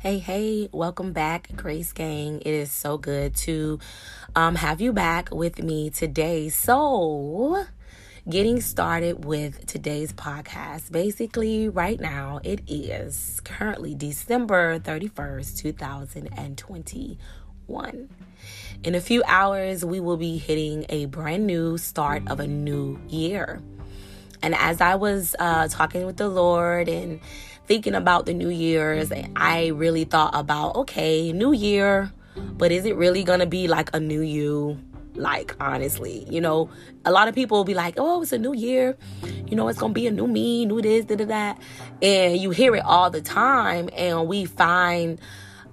Hey, hey, welcome back, Grace Gang. It is so good to um, have you back with me today. So, getting started with today's podcast. Basically, right now, it is currently December 31st, 2021. In a few hours, we will be hitting a brand new start of a new year. And as I was uh, talking with the Lord and thinking about the New Year's, I really thought about okay, New Year, but is it really gonna be like a new you? Like, honestly, you know, a lot of people will be like, oh, it's a new year, you know, it's gonna be a new me, new this, da da da. And you hear it all the time, and we find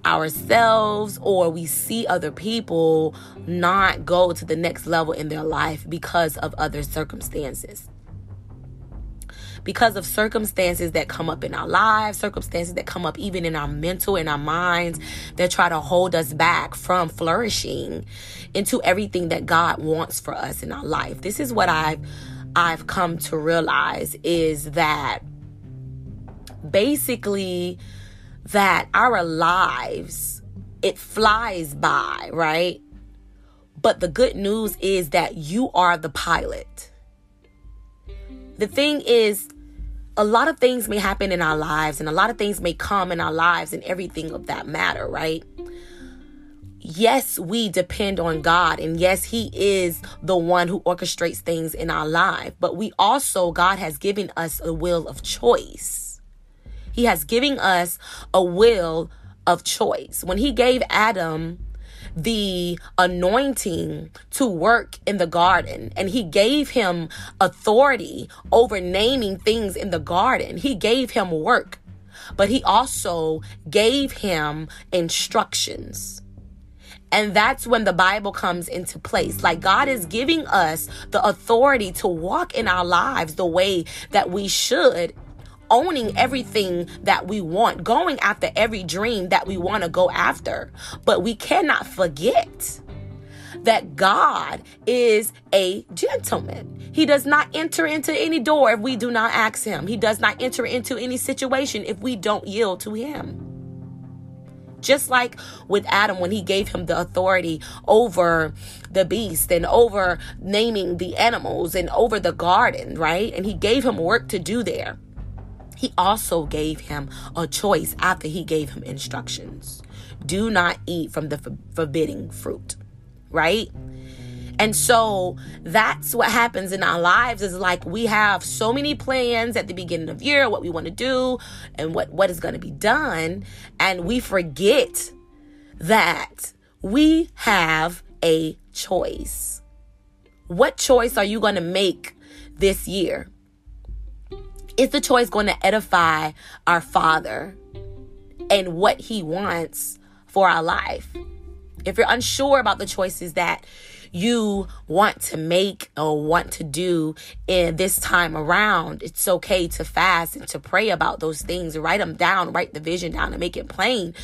ourselves or we see other people not go to the next level in their life because of other circumstances because of circumstances that come up in our lives, circumstances that come up even in our mental, in our minds, that try to hold us back from flourishing into everything that God wants for us in our life. This is what I've I've come to realize is that basically that our lives it flies by, right? But the good news is that you are the pilot. The thing is, a lot of things may happen in our lives and a lot of things may come in our lives and everything of that matter, right? Yes, we depend on God and yes, he is the one who orchestrates things in our life, but we also God has given us a will of choice. He has given us a will of choice. When he gave Adam the anointing to work in the garden and he gave him authority over naming things in the garden. He gave him work, but he also gave him instructions. And that's when the Bible comes into place. Like God is giving us the authority to walk in our lives the way that we should owning everything that we want, going after every dream that we want to go after. But we cannot forget that God is a gentleman. He does not enter into any door if we do not ask Him. He does not enter into any situation if we don't yield to Him. Just like with Adam, when he gave him the authority over the beast and over naming the animals and over the garden, right? And he gave him work to do there he also gave him a choice after he gave him instructions. Do not eat from the forbidding fruit right? And so that's what happens in our lives is like we have so many plans at the beginning of year what we want to do and what what is going to be done and we forget that we have a choice. What choice are you going to make this year is the choice going to edify our Father and what He wants for our life? If you're unsure about the choices that you want to make or want to do in this time around, it's okay to fast and to pray about those things. Write them down, write the vision down, and make it plain.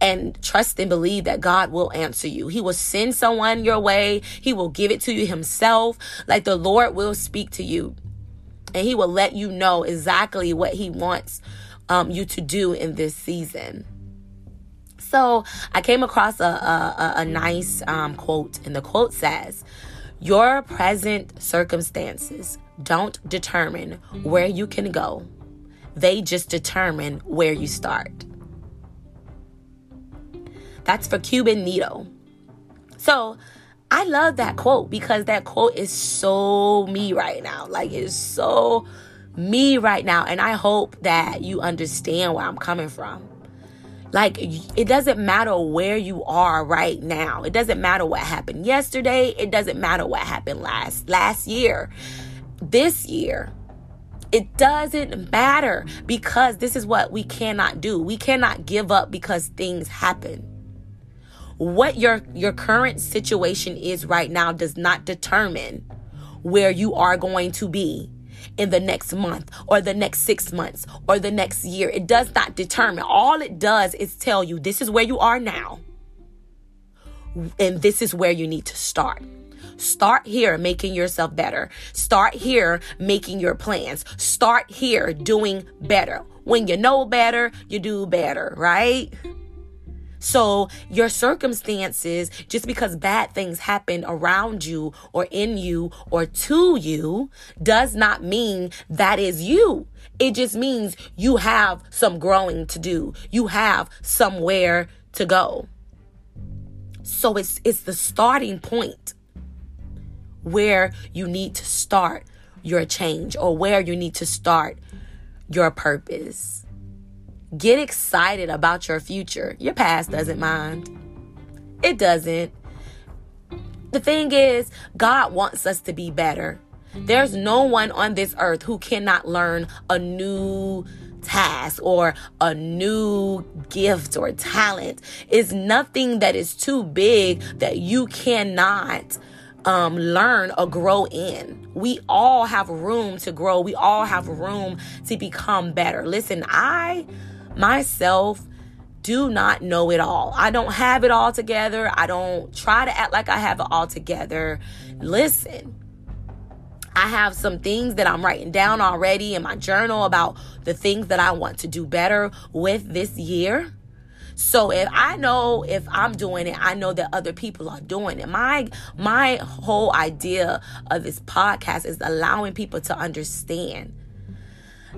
And trust and believe that God will answer you. He will send someone your way. He will give it to you himself. Like the Lord will speak to you and he will let you know exactly what he wants um, you to do in this season. So I came across a, a, a nice um, quote, and the quote says, Your present circumstances don't determine where you can go, they just determine where you start. That's for Qubein Nido. So I love that quote because that quote is so me right now. Like it's so me right now. And I hope that you understand where I'm coming from. Like it doesn't matter where you are right now. It doesn't matter what happened yesterday. It doesn't matter what happened last last year. This year, it doesn't matter because this is what we cannot do. We cannot give up because things happen what your your current situation is right now does not determine where you are going to be in the next month or the next 6 months or the next year it does not determine all it does is tell you this is where you are now and this is where you need to start Start here making yourself better. Start here making your plans. Start here doing better. When you know better, you do better, right? So, your circumstances, just because bad things happen around you or in you or to you, does not mean that is you. It just means you have some growing to do. You have somewhere to go. So it's it's the starting point where you need to start your change or where you need to start your purpose. Get excited about your future. Your past doesn't mind. It doesn't. The thing is, God wants us to be better. There's no one on this earth who cannot learn a new task or a new gift or talent. It's nothing that is too big that you cannot um, learn or grow in. We all have room to grow. We all have room to become better. Listen, I myself do not know it all. I don't have it all together. I don't try to act like I have it all together. Listen, I have some things that I'm writing down already in my journal about the things that I want to do better with this year. So if I know if I'm doing it, I know that other people are doing it. My my whole idea of this podcast is allowing people to understand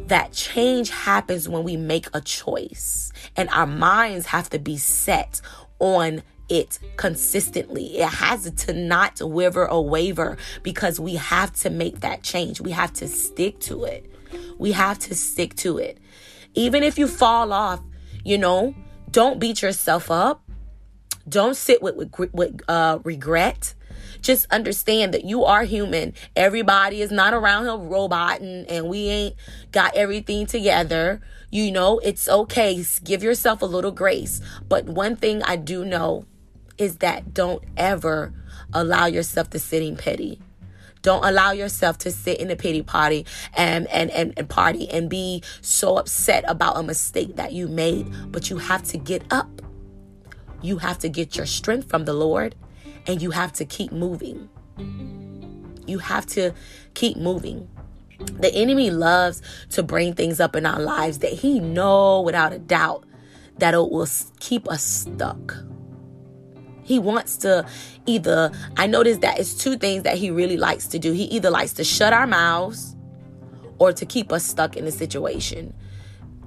that change happens when we make a choice and our minds have to be set on it consistently. It has to not waver or waver because we have to make that change. We have to stick to it. We have to stick to it. Even if you fall off, you know, don't beat yourself up. Don't sit with, with, with uh, regret. Just understand that you are human. Everybody is not around here robot and, and we ain't got everything together. You know, it's okay. Give yourself a little grace. But one thing I do know is that don't ever allow yourself to sit in pity. Don't allow yourself to sit in a pity party and, and, and, and party and be so upset about a mistake that you made. But you have to get up. You have to get your strength from the Lord and you have to keep moving. You have to keep moving. The enemy loves to bring things up in our lives that he know without a doubt that it will keep us stuck. He wants to either, I noticed that it's two things that he really likes to do. He either likes to shut our mouths or to keep us stuck in a situation.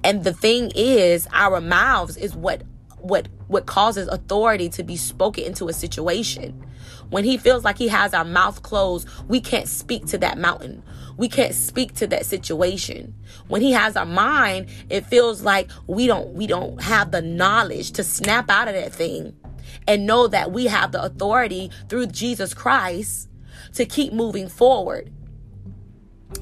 And the thing is, our mouths is what what what causes authority to be spoken into a situation. When he feels like he has our mouth closed, we can't speak to that mountain. We can't speak to that situation. When he has our mind, it feels like we don't we don't have the knowledge to snap out of that thing and know that we have the authority through Jesus Christ to keep moving forward.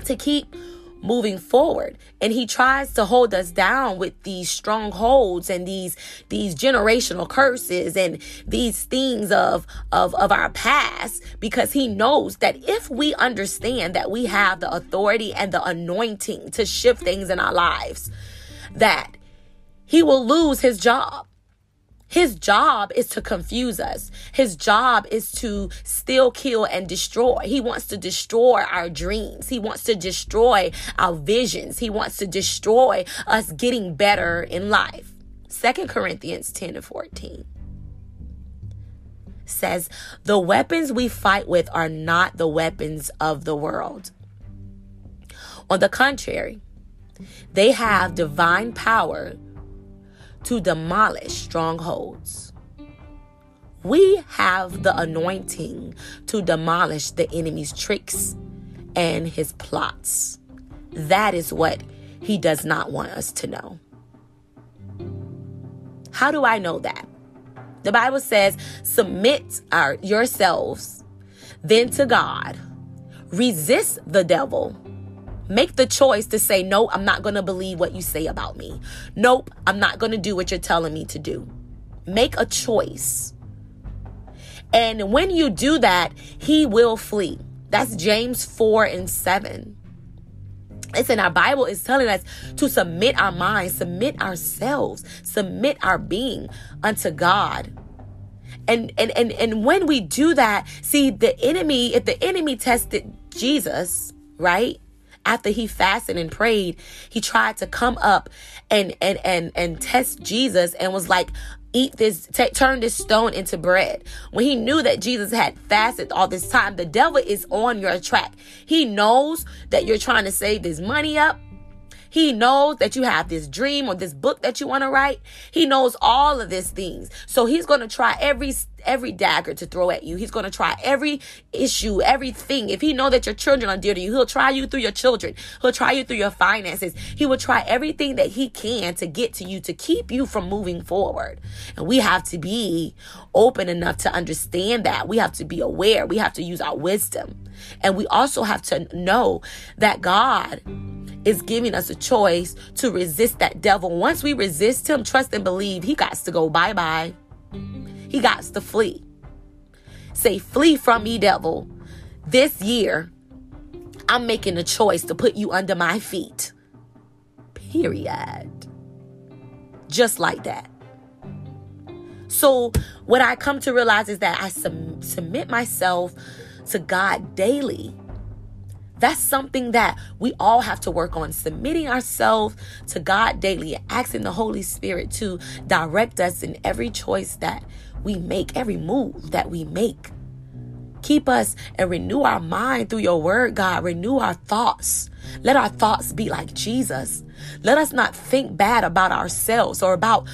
To keep moving forward. And he tries to hold us down with these strongholds and these these generational curses and these things of of of our past because he knows that if we understand that we have the authority and the anointing to shift things in our lives that he will lose his job his job is to confuse us. His job is to still kill, and destroy. He wants to destroy our dreams. He wants to destroy our visions. He wants to destroy us getting better in life. Second Corinthians 10 and 14 says, The weapons we fight with are not the weapons of the world. On the contrary, they have divine power to demolish strongholds. We have the anointing to demolish the enemy's tricks and his plots. That is what he does not want us to know. How do I know that? The Bible says, submit our, yourselves then to God, resist the devil, Make the choice to say, no, I'm not going to believe what you say about me. Nope, I'm not going to do what you're telling me to do. Make a choice. And when you do that, he will flee. That's James 4 and 7. It's in our Bible is telling us to submit our minds, submit ourselves, submit our being unto God. And and and and when we do that, see the enemy, if the enemy tested Jesus, right? After he fasted and prayed, he tried to come up and and and and test Jesus and was like, eat this t- turn this stone into bread when he knew that jesus had fasted all this time the devil is on your track he knows that you're trying to save this money up he knows that you have this dream or this book that you want to write. He knows all of these things. So he's going to try every every dagger to throw at you. He's going to try every issue, everything. If he know that your children are dear to you, he'll try you through your children. He'll try you through your finances. He will try everything that he can to get to you to keep you from moving forward. And we have to be open enough to understand that. We have to be aware. We have to use our wisdom. And we also have to know that God is giving us a choice to resist that devil. Once we resist him, trust and believe, he got to go bye bye. He got to flee. Say, flee from me, devil. This year, I'm making a choice to put you under my feet. Period. Just like that. So, what I come to realize is that I sub- submit myself to God daily that's something that we all have to work on submitting ourselves to God daily, asking the Holy Spirit to direct us in every choice that we make, every move that we make. Keep us and renew our mind through your word, God. Renew our thoughts. Let our thoughts be like Jesus. Let us not think bad about ourselves or about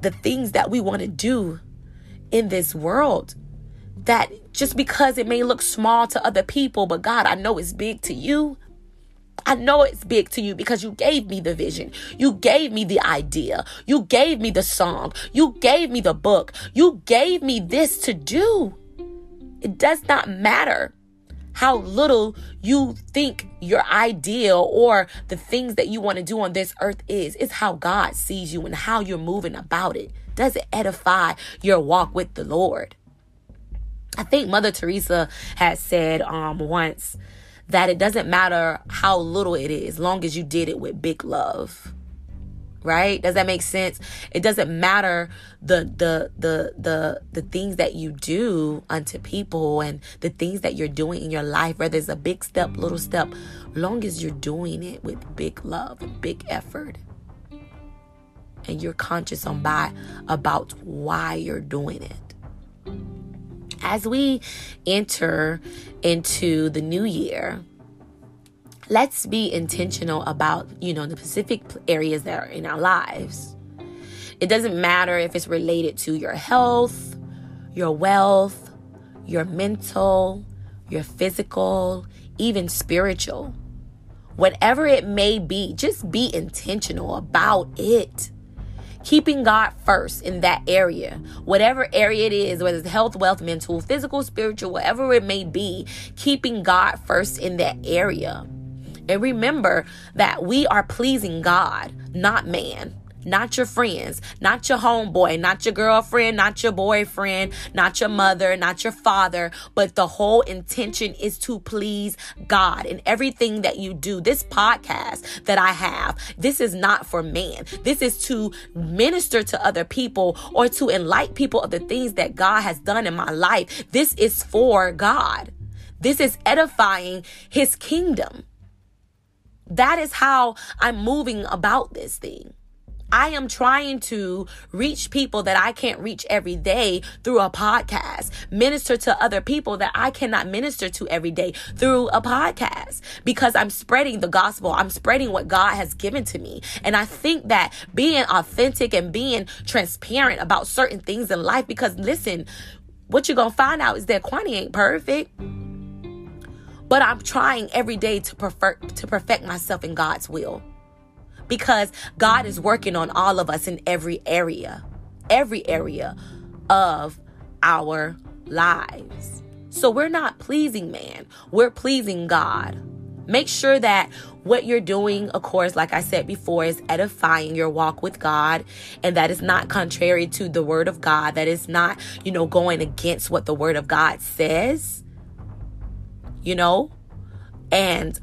the things that we want to do in this world that just because it may look small to other people, but God, I know it's big to you. I know it's big to you because you gave me the vision. You gave me the idea. You gave me the song. You gave me the book. You gave me this to do. It does not matter how little you think your ideal or the things that you want to do on this earth is. It's how God sees you and how you're moving about it. Does it edify your walk with the Lord? I think Mother Teresa has said um, once that it doesn't matter how little it is, long as you did it with big love. Right? Does that make sense? It doesn't matter the the the the the things that you do unto people and the things that you're doing in your life, whether it's a big step, little step, long as you're doing it with big love big effort. And you're conscious on by about why you're doing it as we enter into the new year, let's be intentional about, you know, the specific areas that are in our lives. It doesn't matter if it's related to your health, your wealth, your mental, your physical, even spiritual. Whatever it may be, just be intentional about it keeping God first in that area, whatever area it is, whether it's health, wealth, mental, physical, spiritual, whatever it may be, keeping God first in that area. And remember that we are pleasing God, not man not your friends, not your homeboy, not your girlfriend, not your boyfriend, not your mother, not your father, but the whole intention is to please God in everything that you do. This podcast that I have, this is not for man. This is to minister to other people or to enlighten people of the things that God has done in my life. This is for God. This is edifying his kingdom. That is how I'm moving about this thing. I am trying to reach people that I can't reach every day through a podcast, minister to other people that I cannot minister to every day through a podcast. Because I'm spreading the gospel. I'm spreading what God has given to me. And I think that being authentic and being transparent about certain things in life, because listen, what you're going to find out is that Kwani ain't perfect. But I'm trying every day to perfect to perfect myself in God's will because God is working on all of us in every area, every area of our lives. So we're not pleasing man, we're pleasing God. Make sure that what you're doing, of course, like I said before, is edifying your walk with God and that is not contrary to the word of God, that is not, you know, going against what the word of God says, you know, and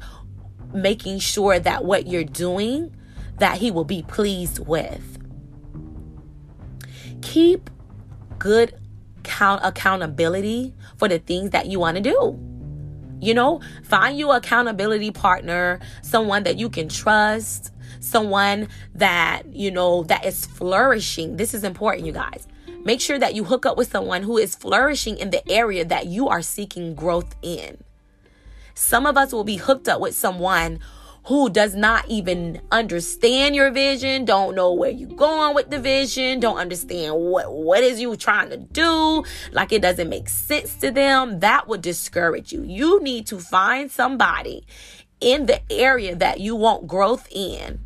making sure that what you're doing that he will be pleased with. Keep good count accountability for the things that you want to do. You know, find you accountability partner, someone that you can trust, someone that, you know, that is flourishing. This is important, you guys. Make sure that you hook up with someone who is flourishing in the area that you are seeking growth in. Some of us will be hooked up with someone who does not even understand your vision, don't know where you're going with the vision, don't understand what what is you trying to do, like it doesn't make sense to them, that would discourage you. You need to find somebody in the area that you want growth in.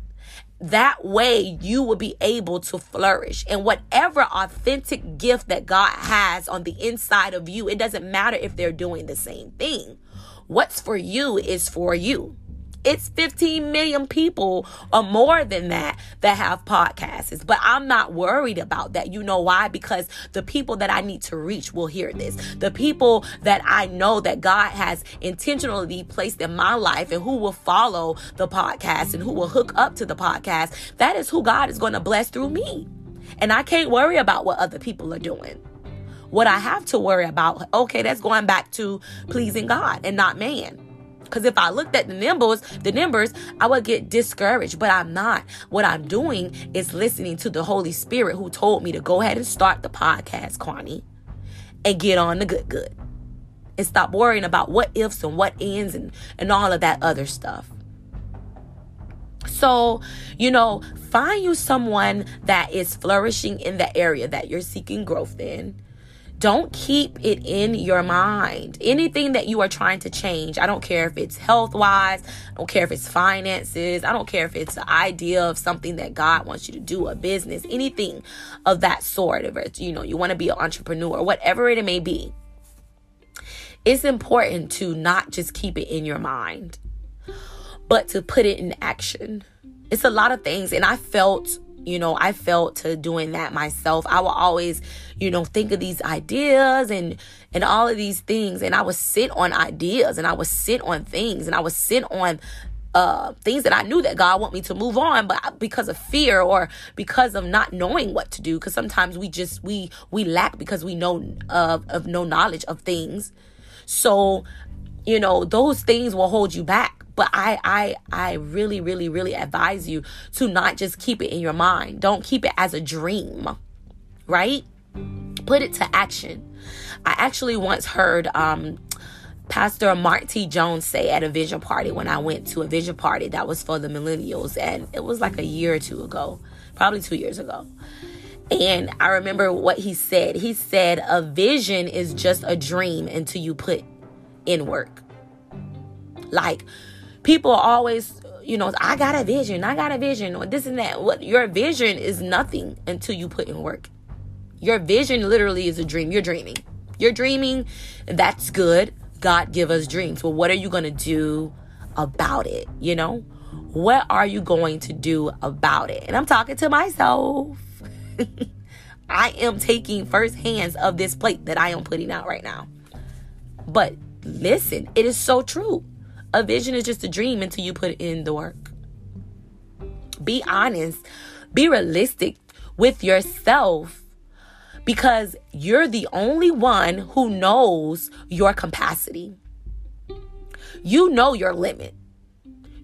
That way you will be able to flourish. And whatever authentic gift that God has on the inside of you it doesn't matter if they're doing the same thing. What's for you is for you it's 15 million people or more than that that have podcasts. But I'm not worried about that. You know why? Because the people that I need to reach will hear this. The people that I know that God has intentionally placed in my life and who will follow the podcast and who will hook up to the podcast, that is who God is going to bless through me. And I can't worry about what other people are doing. What I have to worry about, okay, that's going back to pleasing God and not man. Because if I looked at the numbers, the numbers, I would get discouraged. But I'm not. What I'm doing is listening to the Holy Spirit who told me to go ahead and start the podcast, Kwani, and get on the good good. And stop worrying about what ifs and what ends and, and all of that other stuff. So, you know, find you someone that is flourishing in the area that you're seeking growth in don't keep it in your mind. Anything that you are trying to change, I don't care if it's health wise, I don't care if it's finances, I don't care if it's the idea of something that God wants you to do, a business, anything of that sort. If it's, you know, you want to be an entrepreneur, whatever it may be. It's important to not just keep it in your mind, but to put it in action. It's a lot of things. And I felt you know i felt to doing that myself. I will always you know think of these ideas and and all of these things. And i would sit on ideas and i would sit on things and i would sit on uh things that i knew that god want me to move on but because of fear or because of not knowing what to do. Because sometimes we just we we lack because we know of of no knowledge of things. So you know those things will hold you back but I I I really really really advise you to not just keep it in your mind. Don't keep it as a dream. Right? Put it to action. I actually once heard um Pastor Mark T. Jones say at a vision party when I went to a vision party that was for the millennials, and it was like a year or two ago, probably two years ago. And I remember what he said. He said, A vision is just a dream until you put in work. Like, people are always you know i got a vision i got a vision or this and that. What your vision is nothing until you put in work. Your vision literally is a dream. You're dreaming. You're dreaming. That's good. God give us dreams. But what are you going to do about it you know? What are you going to do about it? And i'm talking to myself. I am taking first hands of this plate that i am putting out right now. But listen it is so true a vision is just a dream until you put in the work. Be honest, be realistic with yourself because you're the only one who knows your capacity. You know your limit.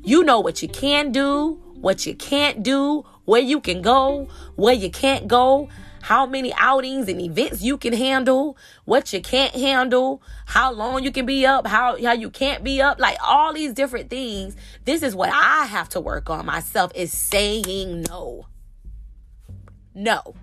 You know what you can do, what you can't do, where you can go, where you can't go, how many outings and events you can handle, what you can't handle, how long you can be up, how, how you can't be up, like all these different things. This is what I have to work on myself is saying no. No.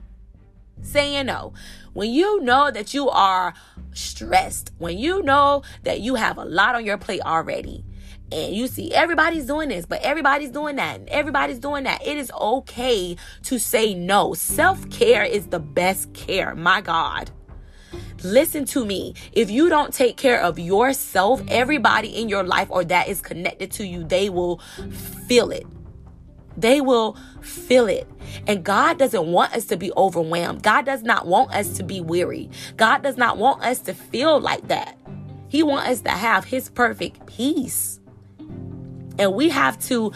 Saying no. When you know that you are stressed, when you know that you have a lot on your plate already, and you see everybody's doing this, but everybody's doing that, and everybody's doing that. It is okay to say no. Self care is the best care. My God. Listen to me. If you don't take care of yourself, everybody in your life or that is connected to you, they will feel it. They will feel it. And God doesn't want us to be overwhelmed. God does not want us to be weary. God does not want us to feel like that. He wants us to have his perfect peace. And we have to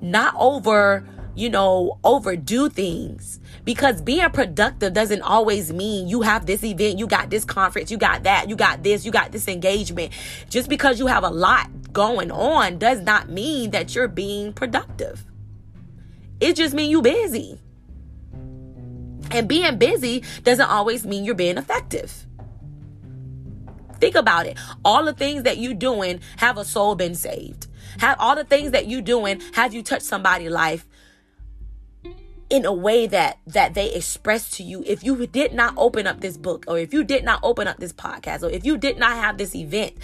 not over, you know, overdo things because being productive doesn't always mean you have this event, you got this conference, you got that, you got this, you got this engagement. Just because you have a lot going on does not mean that you're being productive. It just means you busy. And being busy doesn't always mean you're being effective. Think about it. All the things that you're doing have a soul been saved. Have all the things that you're doing have you touched somebody's life in a way that that they express to you? If you did not open up this book or if you did not open up this podcast or if you did not have this event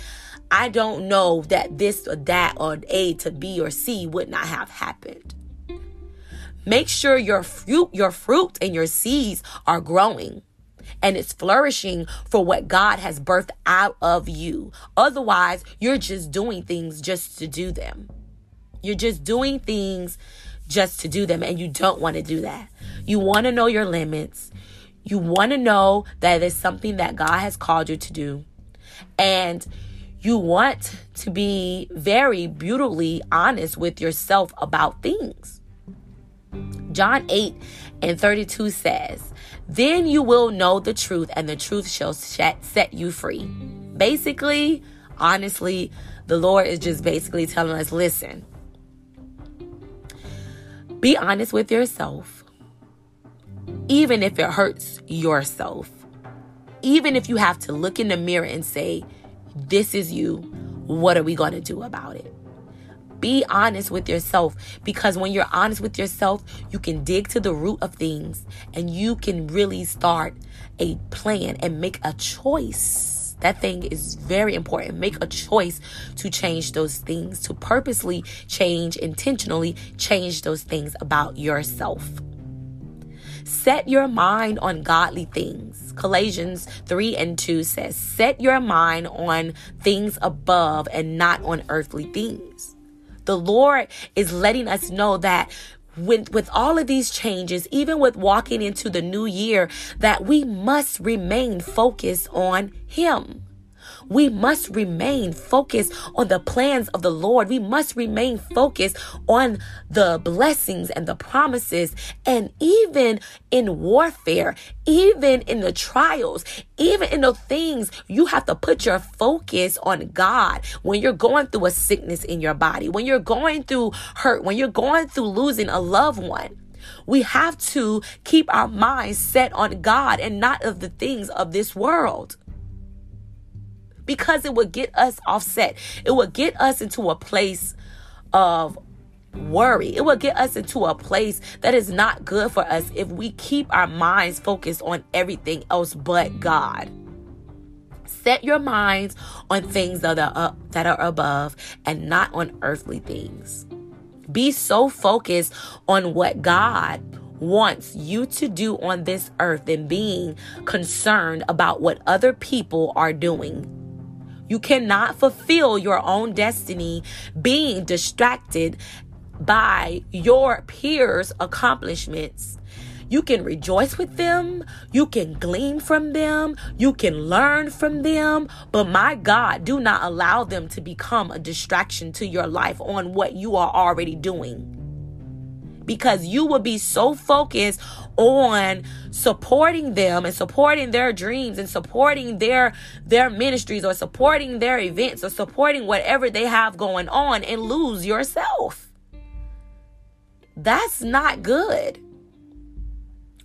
i don't know that this or that or a to b or c would not have happened. Make sure your fruit your fruit and your seeds are growing and it's flourishing for what God has birthed out of you. Otherwise, you're just doing things just to do them. You're just doing things just to do them, and you don't want to do that. You want to know your limits. You want to know that it's something that God has called you to do. And you want to be very brutally honest with yourself about things. John 8 and 32 says, Then you will know the truth, and the truth shall set you free. Basically, honestly, the Lord is just basically telling us listen, be honest with yourself, even if it hurts yourself. Even if you have to look in the mirror and say, This is you, what are we going to do about it? Be honest with yourself because when you're honest with yourself, you can dig to the root of things and you can really start a plan and make a choice. That thing is very important. Make a choice to change those things, to purposely change, intentionally change those things about yourself. Set your mind on godly things. Galatians 3 and 2 says, Set your mind on things above and not on earthly things. The Lord is letting us know that with, with all of these changes, even with walking into the new year, that we must remain focused on Him. We must remain focused on the plans of the Lord. We must remain focused on the blessings and the promises. And even in warfare, even in the trials, even in the things, you have to put your focus on God when you're going through a sickness in your body, when you're going through hurt, when you're going through losing a loved one. We have to keep our minds set on God and not of the things of this world because it would get us offset. It would get us into a place of worry. It will get us into a place that is not good for us if we keep our minds focused on everything else but God. Set your minds on things that are up, that are above and not on earthly things. Be so focused on what God wants you to do on this earth and being concerned about what other people are doing you cannot fulfill your own destiny being distracted by your peers' accomplishments. You can rejoice with them. You can glean from them. You can learn from them. But my God, do not allow them to become a distraction to your life on what you are already doing because you will be so focused on supporting them and supporting their dreams and supporting their their ministries or supporting their events or supporting whatever they have going on and lose yourself. That's not good.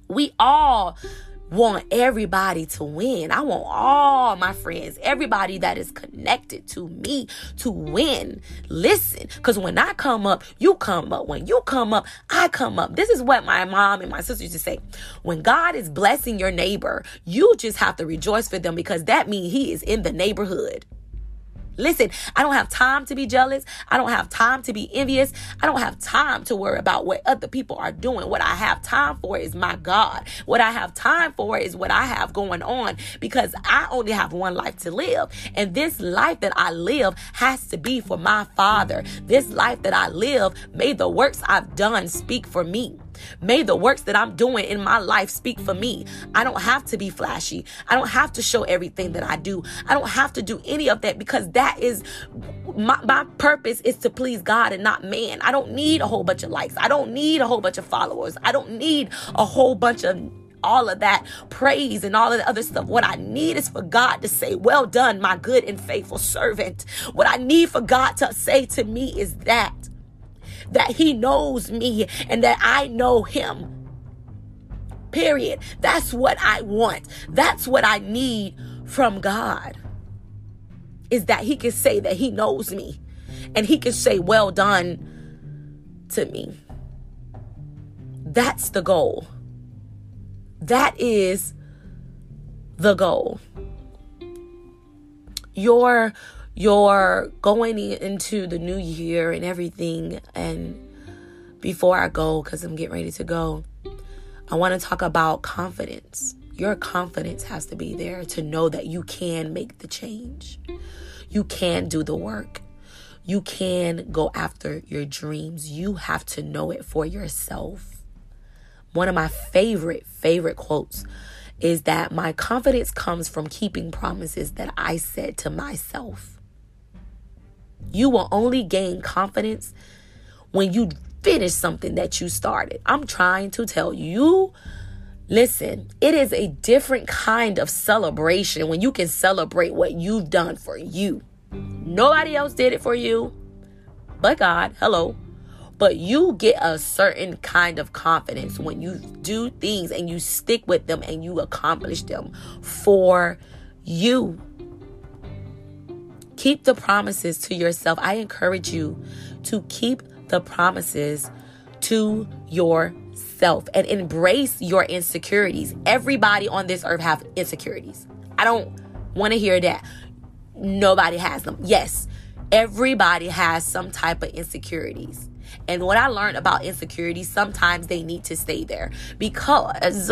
We all want everybody to win. I want all my friends, everybody that is connected to me to win. Listen, because when I come up, you come up. When you come up, I come up. This is what my mom and my sister used to say. When God is blessing your neighbor, you just have to rejoice for them because that means he is in the neighborhood. Listen, I don't have time to be jealous. I don't have time to be envious. I don't have time to worry about what other people are doing. What I have time for is my God. What I have time for is what I have going on because I only have one life to live. And this life that I live has to be for my Father. This life that I live, may the works I've done speak for me. May the works that I'm doing in my life speak for me. I don't have to be flashy. I don't have to show everything that I do. I don't have to do any of that because that is my, my purpose is to please God and not man. I don't need a whole bunch of likes. I don't need a whole bunch of followers. I don't need a whole bunch of all of that praise and all of the other stuff. What I need is for God to say, Well done, my good and faithful servant. What I need for God to say to me is that that He knows me and that I know Him. Period. That's what I want. That's what I need from God. Is that He can say that He knows me and He can say, Well done to me. That's the goal. That is the goal. Your your going into the new year and everything and before I go cuz I'm getting ready to go, I want to talk about confidence. Your confidence has to be there to know that you can make the change. You can do the work. You can go after your dreams. You have to know it for yourself. One of my favorite, favorite quotes is that my confidence comes from keeping promises that I said to myself. You will only gain confidence when you finish something that you started. I'm trying to tell you. Listen, it is a different kind of celebration when you can celebrate what you've done for you. Nobody else did it for you but God. Hello but you get a certain kind of confidence when you do things and you stick with them and you accomplish them for you. Keep the promises to yourself. I encourage you to keep the promises to yourself and embrace your insecurities. Everybody on this earth have insecurities. I don't want to hear that. Nobody has them. Yes, everybody has some type of insecurities. And what I learned about insecurities, sometimes they need to stay there because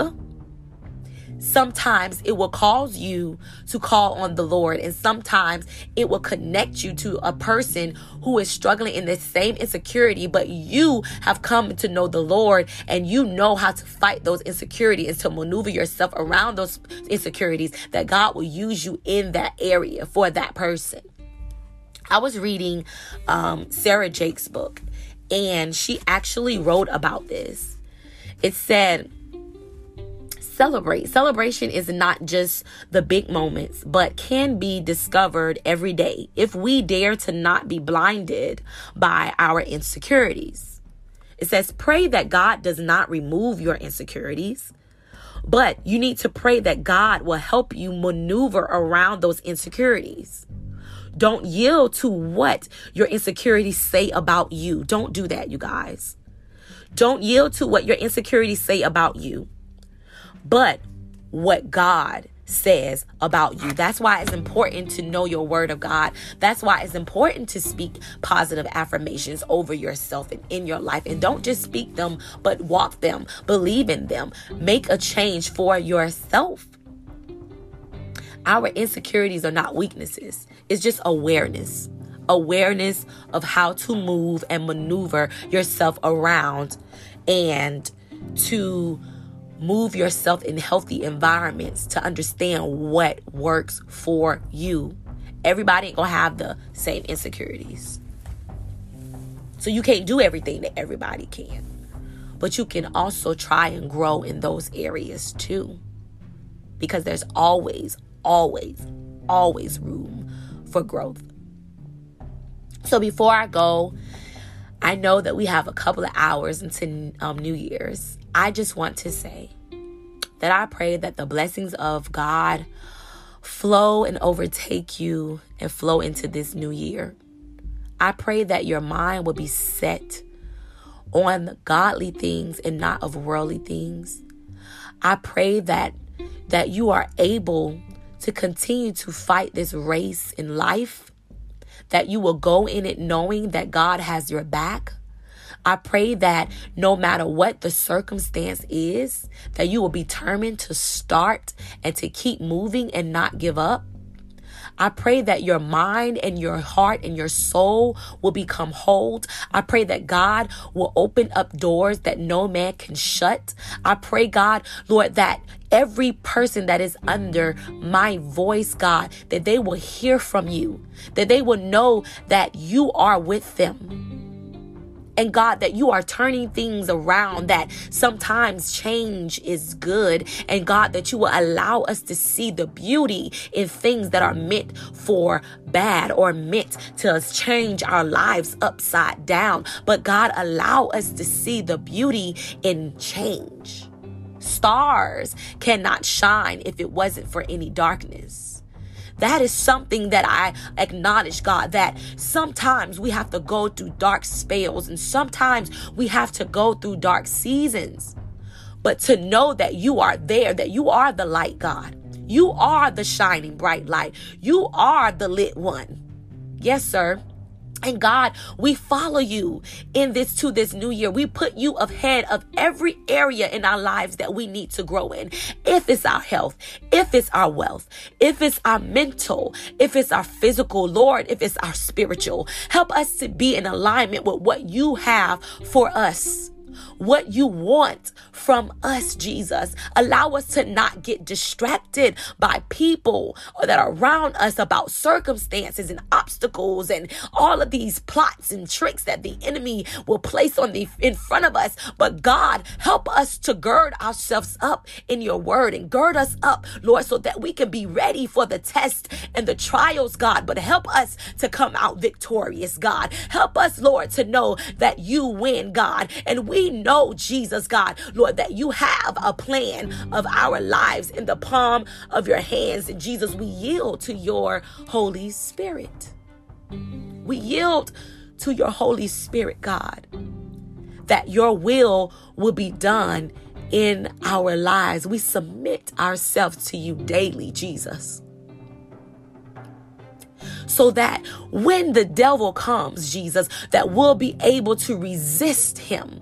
sometimes it will cause you to call on the Lord, and sometimes it will connect you to a person who is struggling in the same insecurity, but you have come to know the Lord and you know how to fight those insecurities and to maneuver yourself around those insecurities that God will use you in that area for that person. I was reading um, Sarah Jakes' book, and she actually wrote about this. It said, Celebrate. Celebration is not just the big moments, but can be discovered every day if we dare to not be blinded by our insecurities. It says, Pray that God does not remove your insecurities, but you need to pray that God will help you maneuver around those insecurities. Don't yield to what your insecurities say about you. Don't do that, you guys. Don't yield to what your insecurities say about you, but what God says about you. That's why it's important to know your word of God. That's why it's important to speak positive affirmations over yourself and in your life. And don't just speak them, but walk them, believe in them, make a change for yourself. Our insecurities are not weaknesses, it's just awareness. Awareness of how to move and maneuver yourself around and to move yourself in healthy environments to understand what works for you. Everybody ain't gonna have the same insecurities. So you can't do everything that everybody can. But you can also try and grow in those areas too. Because there's always, always, always room for growth. So before I go, I know that we have a couple of hours into um, New Year's. I just want to say that I pray that the blessings of God flow and overtake you and flow into this new year. I pray that your mind will be set on godly things and not of worldly things. I pray that that you are able to continue to fight this race in life, that you will go in it knowing that God has your back. I pray that no matter what the circumstance is, that you will be determined to start and to keep moving and not give up. I pray that your mind and your heart and your soul will become whole. I pray that God will open up doors that no man can shut. I pray, God, Lord, that every person that is under my voice, God, that they will hear from you, that they will know that you are with them And God, that you are turning things around, that sometimes change is good. And God, that you will allow us to see the beauty in things that are meant for bad or meant to change our lives upside down. But God, allow us to see the beauty in change. Stars cannot shine if it wasn't for any darkness. That is something that I acknowledge, God, that sometimes we have to go through dark spells and sometimes we have to go through dark seasons. But to know that you are there, that you are the light, God. You are the shining bright light. You are the lit one. Yes, sir. And God, we follow you in this to this new year. We put you ahead of every area in our lives that we need to grow in. If it's our health, if it's our wealth, if it's our mental, if it's our physical, Lord, if it's our spiritual, help us to be in alignment with what you have for us what you want from us, Jesus. Allow us to not get distracted by people that are around us about circumstances and obstacles and all of these plots and tricks that the enemy will place on the in front of us. But God, help us to gird ourselves up in your word and gird us up, Lord, so that we can be ready for the test and the trials, God. But help us to come out victorious, God. Help us, Lord, to know that you win, God. And we know, Jesus, God, Lord, that you have a plan of our lives in the palm of your hands. And Jesus, we yield to your Holy Spirit. We yield to your Holy Spirit, God, that your will will be done in our lives. We submit ourselves to you daily, Jesus so that when the devil comes, Jesus, that we'll be able to resist him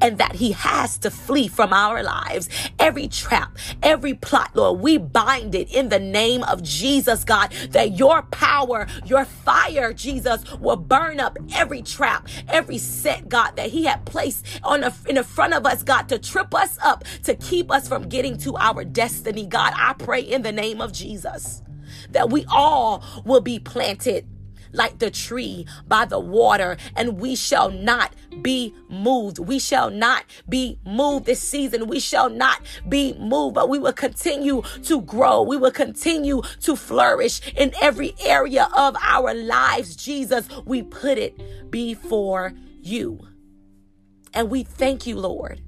and that he has to flee from our lives. Every trap, every plot, Lord, we bind it in the name of Jesus, God, that your power, your fire, Jesus, will burn up every trap, every set, God, that he had placed on the, in the front of us, God, to trip us up, to keep us from getting to our destiny, God. I pray in the name of Jesus that we all will be planted like the tree by the water, and we shall not be moved. We shall not be moved this season. We shall not be moved, but we will continue to grow. We will continue to flourish in every area of our lives. Jesus, we put it before you. And we thank you, Lord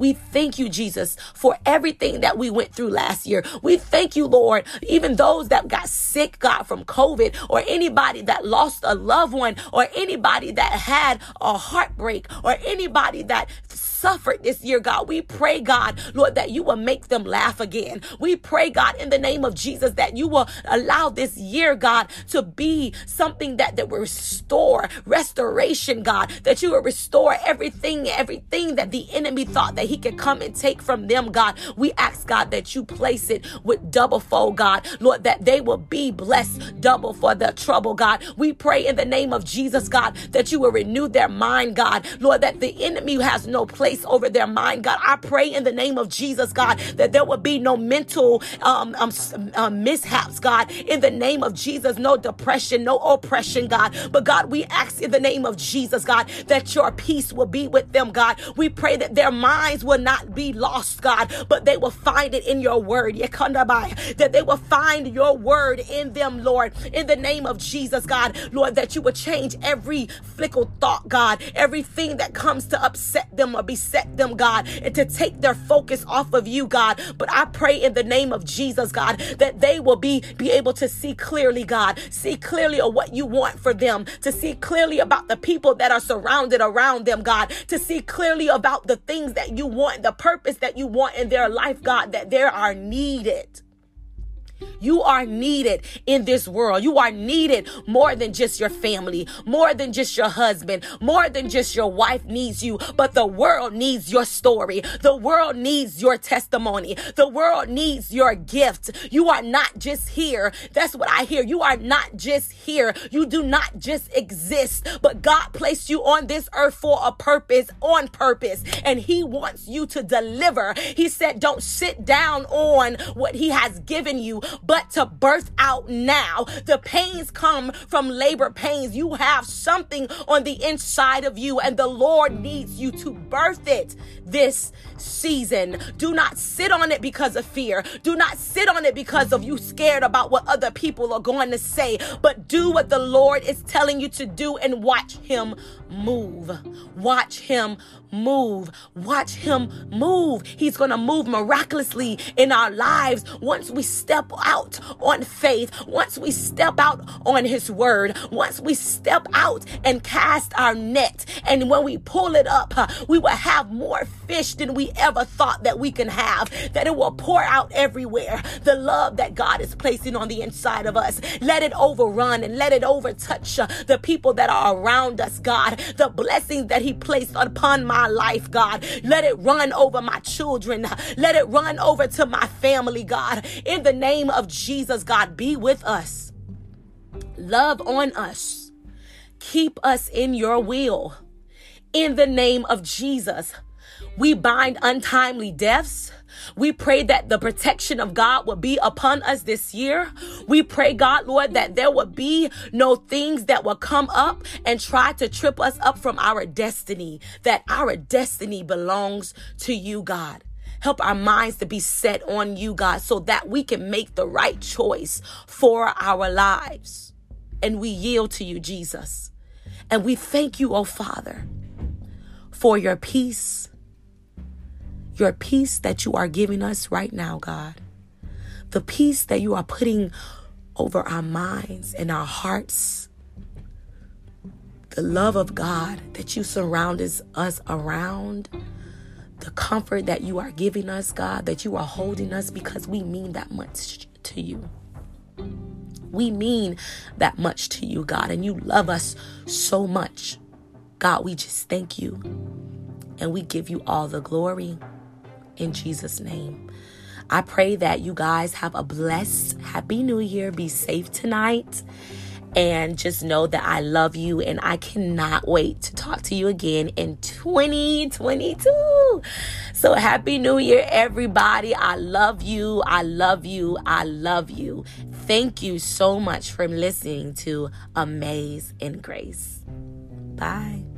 we thank you, Jesus, for everything that we went through last year. We thank you, Lord, even those that got sick, God, from COVID, or anybody that lost a loved one, or anybody that had a heartbreak, or anybody that suffered this year, God. We pray, God, Lord, that you will make them laugh again. We pray, God, in the name of Jesus, that you will allow this year, God, to be something that, that will restore restoration, God, that you will restore everything, everything that the enemy thought that he can come and take from them, God. We ask, God, that you place it with double fold, God. Lord, that they will be blessed double for the trouble, God. We pray in the name of Jesus, God, that you will renew their mind, God. Lord, that the enemy has no place over their mind, God. I pray in the name of Jesus, God, that there will be no mental um, um, um, mishaps, God. In the name of Jesus, no depression, no oppression, God. But God, we ask in the name of Jesus, God, that your peace will be with them, God. We pray that their minds will not be lost, God, but they will find it in your word. That they will find your word in them, Lord. In the name of Jesus, God, Lord, that you would change every fickle thought, God, everything that comes to upset them or beset them, God, and to take their focus off of you, God. But I pray in the name of Jesus, God, that they will be, be able to see clearly, God, see clearly of what you want for them, to see clearly about the people that are surrounded around them, God, to see clearly about the things that you want, the purpose that you want in their life, God, that they are needed. You are needed in this world. You are needed more than just your family, more than just your husband, more than just your wife needs you, but the world needs your story. The world needs your testimony. The world needs your gift. You are not just here. That's what I hear. You are not just here. You do not just exist, but God placed you on this earth for a purpose, on purpose, and He wants you to deliver. He said, Don't sit down on what He has given you, but to birth out now. The pains come from labor pains. You have something on the inside of you, and the Lord needs you to birth it this season. Do not sit on it because of fear. Do not sit on it because of you scared about what other people are going to say, but do what the Lord is telling you to do and watch Him move. Watch Him move. Watch him move. He's going to move miraculously in our lives once we step out on faith, once we step out on his word, once we step out and cast our net. And when we pull it up, we will have more fish than we ever thought that we can have, that it will pour out everywhere. The love that God is placing on the inside of us, let it overrun and let it overtouch the people that are around us, God. The blessings that he placed upon my life, God. Let it run over my children. Let it run over to my family, God. In the name of Jesus, God, be with us. Love on us. Keep us in your will. In the name of Jesus, we bind untimely deaths. We pray that the protection of God will be upon us this year. We pray, God, Lord, that there will be no things that will come up and try to trip us up from our destiny, that our destiny belongs to you, God. Help our minds to be set on you, God, so that we can make the right choice for our lives. And we yield to you, Jesus. And we thank you, oh Father, for your peace your peace that you are giving us right now, God. The peace that you are putting over our minds and our hearts. The love of God that you surround us around. The comfort that you are giving us, God, that you are holding us because we mean that much to you. We mean that much to you, God, and you love us so much. God, we just thank you and we give you all the glory in Jesus' name. I pray that you guys have a blessed, happy new year. Be safe tonight. And just know that I love you and I cannot wait to talk to you again in 2022. So, happy new year, everybody. I love you. I love you. I love you. Thank you so much for listening to Amaze and Grace. Bye.